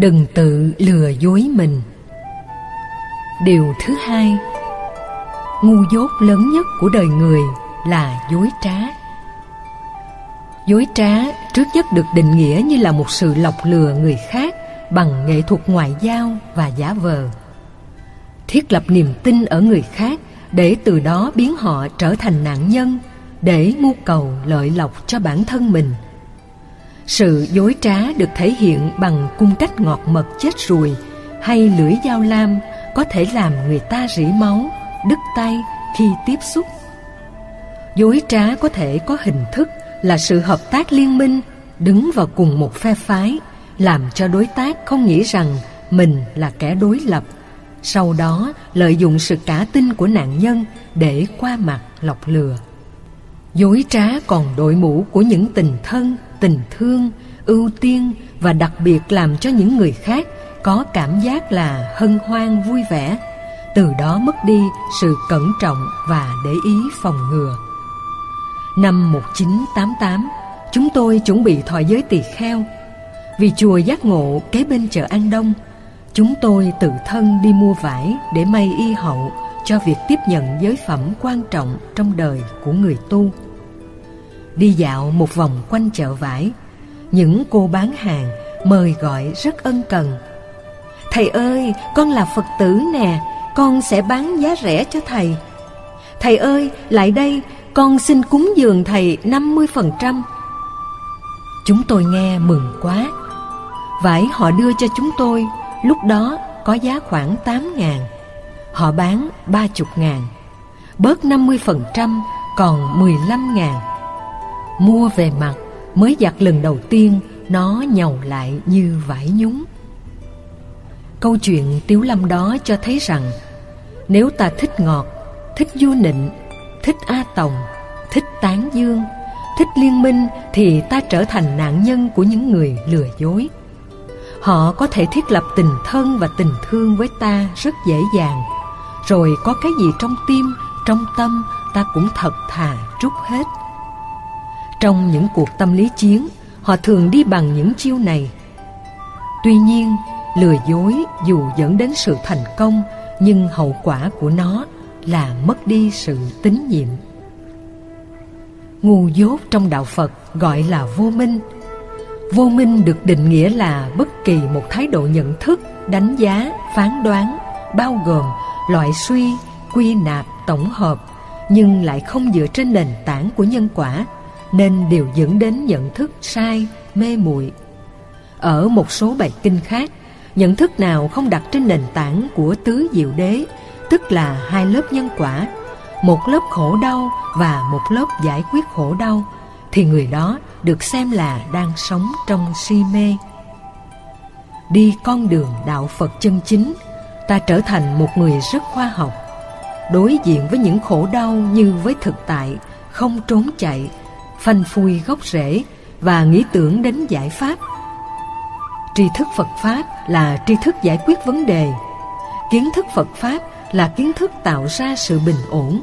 đừng tự lừa dối mình. Điều thứ hai, ngu dốt lớn nhất của đời người là dối trá. Dối trá trước nhất được định nghĩa như là một sự lọc lừa người khác bằng nghệ thuật ngoại giao và giả vờ. Thiết lập niềm tin ở người khác để từ đó biến họ trở thành nạn nhân, để mưu cầu lợi lộc cho bản thân mình sự dối trá được thể hiện bằng cung cách ngọt mật chết ruồi hay lưỡi dao lam có thể làm người ta rỉ máu, đứt tay khi tiếp xúc. Dối trá có thể có hình thức là sự hợp tác liên minh, đứng vào cùng một phe phái, làm cho đối tác không nghĩ rằng mình là kẻ đối lập, sau đó lợi dụng sự cả tin của nạn nhân để qua mặt lọc lừa. Dối trá còn đội mũ của những tình thân tình thương, ưu tiên và đặc biệt làm cho những người khác có cảm giác là hân hoan, vui vẻ. Từ đó mất đi sự cẩn trọng và để ý phòng ngừa. Năm 1988 chúng tôi chuẩn bị thọ giới tỳ kheo. Vì chùa giác ngộ kế bên chợ An Đông, chúng tôi tự thân đi mua vải để may y hậu cho việc tiếp nhận giới phẩm quan trọng trong đời của người tu đi dạo một vòng quanh chợ vải những cô bán hàng mời gọi rất ân cần thầy ơi, con là phật tử nè, con sẽ bán giá rẻ cho thầy thầy ơi, lại đây, con xin cúng dường thầy 50%. Chúng tôi nghe mừng quá. Vải họ đưa cho chúng tôi, lúc đó có giá khoảng 8 ngàn. Họ bán 30 ngàn. Bớt 50% còn 15 ngàn. Mua về mặt mới giặt lần đầu tiên nó nhầu lại như vải nhúng. Câu chuyện Tiếu Lâm đó cho thấy rằng nếu ta thích ngọt, thích du nịnh thích A Tòng, thích Tán Dương, thích liên minh thì ta trở thành nạn nhân của những người lừa dối. Họ có thể thiết lập tình thân và tình thương với ta rất dễ dàng, rồi có cái gì trong tim, trong tâm ta cũng thật thà trút hết. Trong những cuộc tâm lý chiến, họ thường đi bằng những chiêu này. Tuy nhiên, lừa dối dù dẫn đến sự thành công, nhưng hậu quả của nó là mất đi sự tín nhiệm. Ngu dốt trong đạo phật gọi là vô minh. Vô minh được định nghĩa là bất kỳ một thái độ nhận thức đánh giá phán đoán bao gồm loại suy quy nạp tổng hợp nhưng lại không dựa trên nền tảng của nhân quả nên đều dẫn đến nhận thức sai, mê muội. Ở một số bài kinh khác, nhận thức nào không đặt trên nền tảng của tứ diệu đế, tức là hai lớp nhân quả, một lớp khổ đau và một lớp giải quyết khổ đau, thì người đó được xem là đang sống trong si mê. Đi con đường đạo phật chân chính, ta trở thành một người rất khoa học. Đối diện với những khổ đau như với thực tại, không trốn chạy phanh phui gốc rễ và nghĩ tưởng đến giải pháp. Tri thức phật pháp là tri thức giải quyết vấn đề. Kiến thức phật pháp là kiến thức tạo ra sự bình ổn.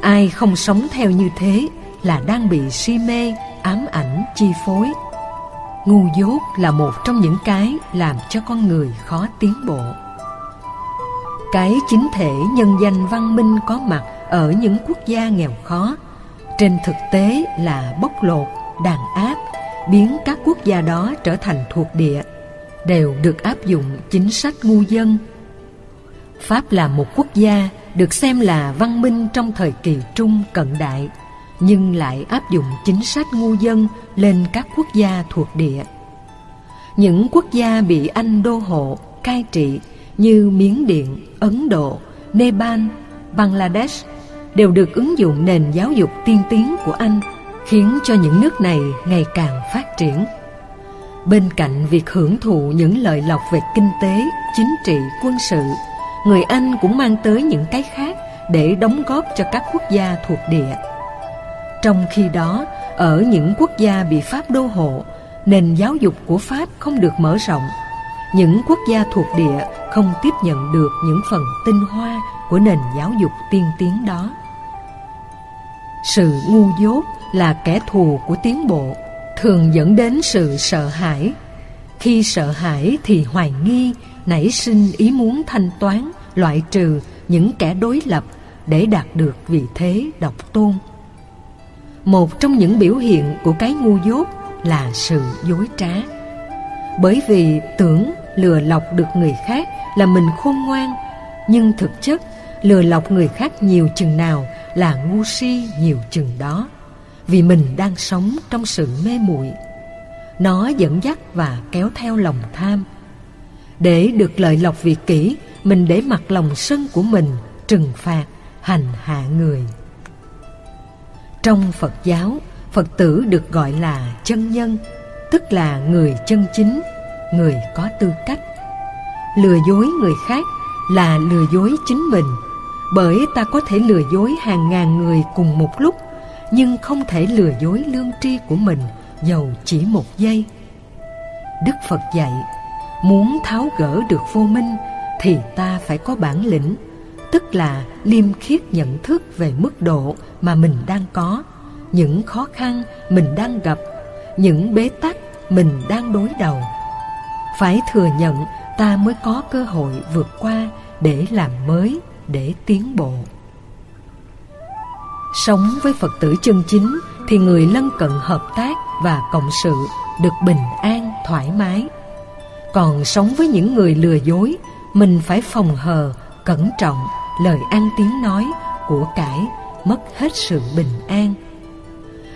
Ai không sống theo như thế là đang bị si mê, ám ảnh, chi phối. Ngu dốt là một trong những cái làm cho con người khó tiến bộ. Cái chính thể nhân danh văn minh có mặt ở những quốc gia nghèo khó trên thực tế là bóc lột đàn áp biến các quốc gia đó trở thành thuộc địa đều được áp dụng chính sách ngu dân Pháp là một quốc gia được xem là văn minh trong thời kỳ trung cận đại, nhưng lại áp dụng chính sách ngu dân lên các quốc gia thuộc địa. Những quốc gia bị Anh đô hộ, cai trị như Miến Điện, Ấn Độ, Nepal, Bangladesh đều được ứng dụng nền giáo dục tiên tiến của Anh, khiến cho những nước này ngày càng phát triển. Bên cạnh việc hưởng thụ những lợi lộc về kinh tế, chính trị, quân sự người Anh cũng mang tới những cái khác để đóng góp cho các quốc gia thuộc địa. Trong khi đó, ở những quốc gia bị Pháp đô hộ, nền giáo dục của Pháp không được mở rộng. Những quốc gia thuộc địa không tiếp nhận được những phần tinh hoa của nền giáo dục tiên tiến đó. Sự ngu dốt là kẻ thù của tiến bộ, thường dẫn đến sự sợ hãi. Khi sợ hãi thì hoài nghi, nảy sinh ý muốn thanh toán, loại trừ những kẻ đối lập để đạt được vị thế độc tôn. Một trong những biểu hiện của cái ngu dốt là sự dối trá. Bởi vì tưởng lừa lọc được người khác là mình khôn ngoan, nhưng thực chất lừa lọc người khác nhiều chừng nào là ngu si nhiều chừng đó. Vì mình đang sống trong sự mê muội. Nó dẫn dắt và kéo theo lòng tham. Để được lợi lộc vị kỷ, mình để mặc lòng sân của mình trừng phạt, hành hạ người. Trong Phật giáo, Phật tử được gọi là chân nhân, tức là người chân chính, người có tư cách. Lừa dối người khác là lừa dối chính mình, bởi ta có thể lừa dối hàng ngàn người cùng một lúc, nhưng không thể lừa dối lương tri của mình dầu chỉ một giây. Đức Phật dạy, muốn tháo gỡ được vô minh thì ta phải có bản lĩnh, tức là liêm khiết nhận thức về mức độ mà mình đang có những khó khăn mình đang gặp những bế tắc mình đang đối đầu phải thừa nhận ta mới có cơ hội vượt qua để làm mới để tiến bộ. Sống với phật tử chân chính thì người lân cận hợp tác và cộng sự được bình an, thoải mái. Còn sống với những người lừa dối, mình phải phòng hờ, cẩn trọng, lời ăn tiếng nói của cải, mất hết sự bình an.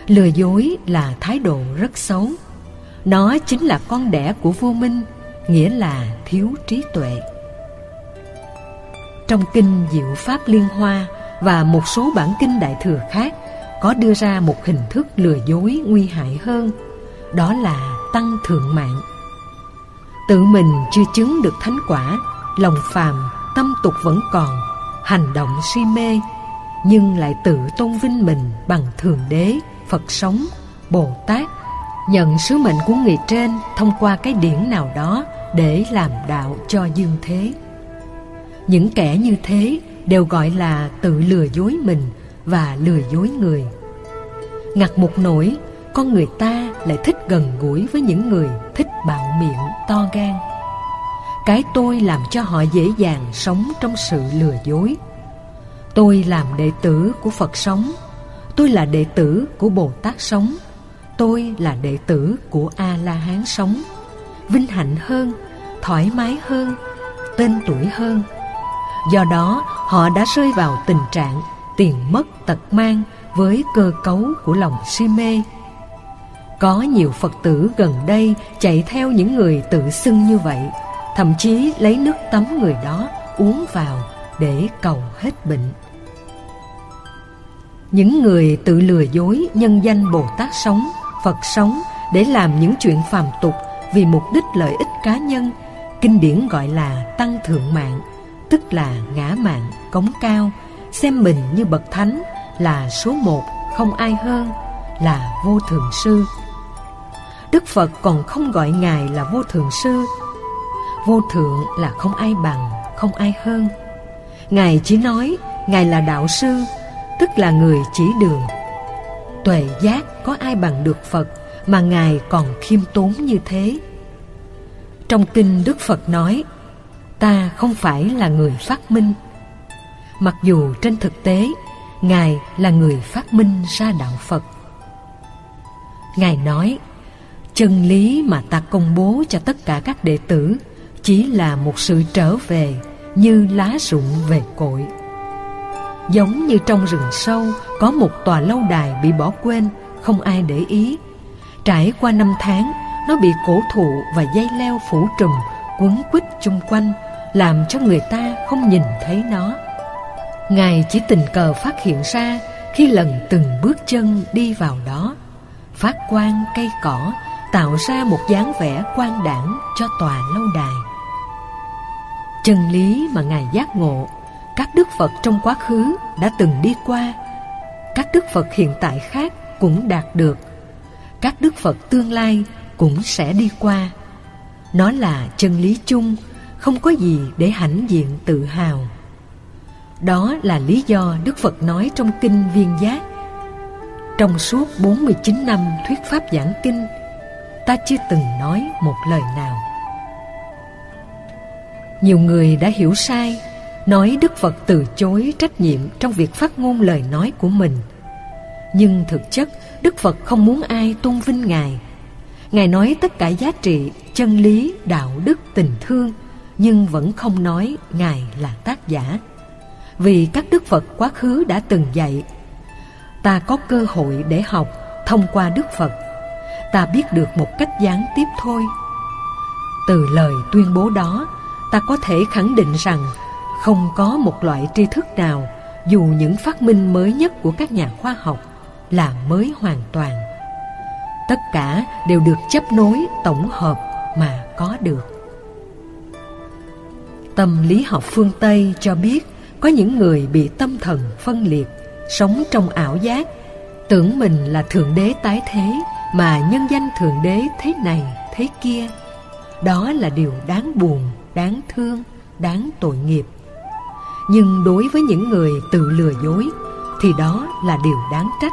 Lừa dối là thái độ rất xấu. Nó chính là con đẻ của vô minh, nghĩa là thiếu trí tuệ trong kinh diệu pháp liên hoa và một số bản kinh đại thừa khác có đưa ra một hình thức lừa dối nguy hại hơn, đó là tăng thượng mạng. Tự mình chưa chứng được thánh quả, lòng phàm tâm tục vẫn còn, hành động si mê, nhưng lại tự tôn vinh mình bằng thượng đế, phật sống, bồ tát, nhận sứ mệnh của người trên thông qua cái điển nào đó để làm đạo cho dương thế những kẻ như thế đều gọi là tự lừa dối mình và lừa dối người. Ngặt một nỗi, con người ta lại thích gần gũi với những người thích bạo miệng, to gan. Cái tôi làm cho họ dễ dàng sống trong sự lừa dối. Tôi làm đệ tử của phật sống. Tôi là đệ tử của bồ tát sống. Tôi là đệ tử của a la hán sống. Vinh hạnh hơn, thoải mái hơn, tên tuổi hơn do đó, họ đã rơi vào tình trạng tiền mất tật mang với cơ cấu của lòng si mê. Có nhiều phật tử gần đây chạy theo những người tự xưng như vậy, thậm chí lấy nước tắm người đó uống vào để cầu hết bệnh. Những người tự lừa dối nhân danh bồ tát sống, phật sống để làm những chuyện phàm tục vì mục đích lợi ích cá nhân, kinh điển gọi là tăng thượng mạng tức là ngã mạng, cống cao, xem mình như bậc thánh là số một, không ai hơn, là vô thường sư. Đức phật còn không gọi ngài là vô thường sư. Vô thượng là không ai bằng, không ai hơn. Ngài chỉ nói ngài là đạo sư, tức là người chỉ đường. Tuệ giác có ai bằng được phật mà ngài còn khiêm tốn như thế? Trong kinh đức phật nói ta không phải là người phát minh. Mặc dù trên thực tế, ngài là người phát minh ra đạo phật. Ngài nói, chân lý mà ta công bố cho tất cả các đệ tử chỉ là một sự trở về như lá rụng về cội. Giống như trong rừng sâu có một tòa lâu đài bị bỏ quên, không ai để ý. Trải qua năm tháng, nó bị cổ thụ và dây leo phủ trùm quấn quít chung quanh làm cho người ta không nhìn thấy nó. Ngài chỉ tình cờ phát hiện ra khi lần từng bước chân đi vào đó, phát quang cây cỏ, tạo ra một dáng vẻ quang đảng cho tòa lâu đài. Chân lý mà ngài giác ngộ, các đức phật trong quá khứ đã từng đi qua, các đức phật hiện tại khác cũng đạt được, các đức phật tương lai cũng sẽ đi qua. Nó là chân lý chung không có gì để hãnh diện tự hào. Đó là lý do Đức Phật nói trong Kinh Viên Giác. Trong suốt 49 năm thuyết pháp giảng kinh, ta chưa từng nói một lời nào. Nhiều người đã hiểu sai, nói đức phật từ chối trách nhiệm trong việc phát ngôn lời nói của mình. Nhưng thực chất, đức phật không muốn ai tôn vinh ngài. Ngài nói tất cả giá trị, chân lý, đạo đức, tình thương nhưng vẫn không nói ngài là tác giả. Vì các đức phật quá khứ đã từng dạy, ta có cơ hội để học thông qua đức phật. Ta biết được một cách gián tiếp thôi. Từ lời tuyên bố đó, ta có thể khẳng định rằng không có một loại tri thức nào, dù những phát minh mới nhất của các nhà khoa học, là mới hoàn toàn. Tất cả đều được chấp nối, tổng hợp mà có được tâm lý học phương tây cho biết có những người bị tâm thần phân liệt, sống trong ảo giác, tưởng mình là thượng đế tái thế mà nhân danh thượng đế thế này, thế kia. Đó là điều đáng buồn, đáng thương, đáng tội nghiệp. Nhưng đối với những người tự lừa dối thì đó là điều đáng trách.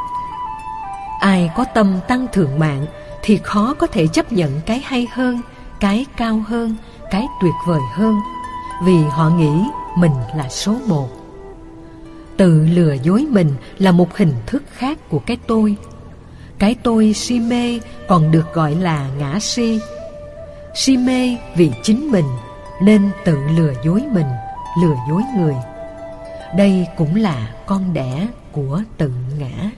Ai có tâm tăng thượng mạng thì khó có thể chấp nhận cái hay hơn, cái cao hơn, cái tuyệt vời hơn vì họ nghĩ mình là số một. Tự lừa dối mình là một hình thức khác của cái tôi. Cái tôi si mê còn được gọi là ngã si. Si mê vì chính mình, nên tự lừa dối mình, lừa dối người. Đây cũng là con đẻ của tự ngã.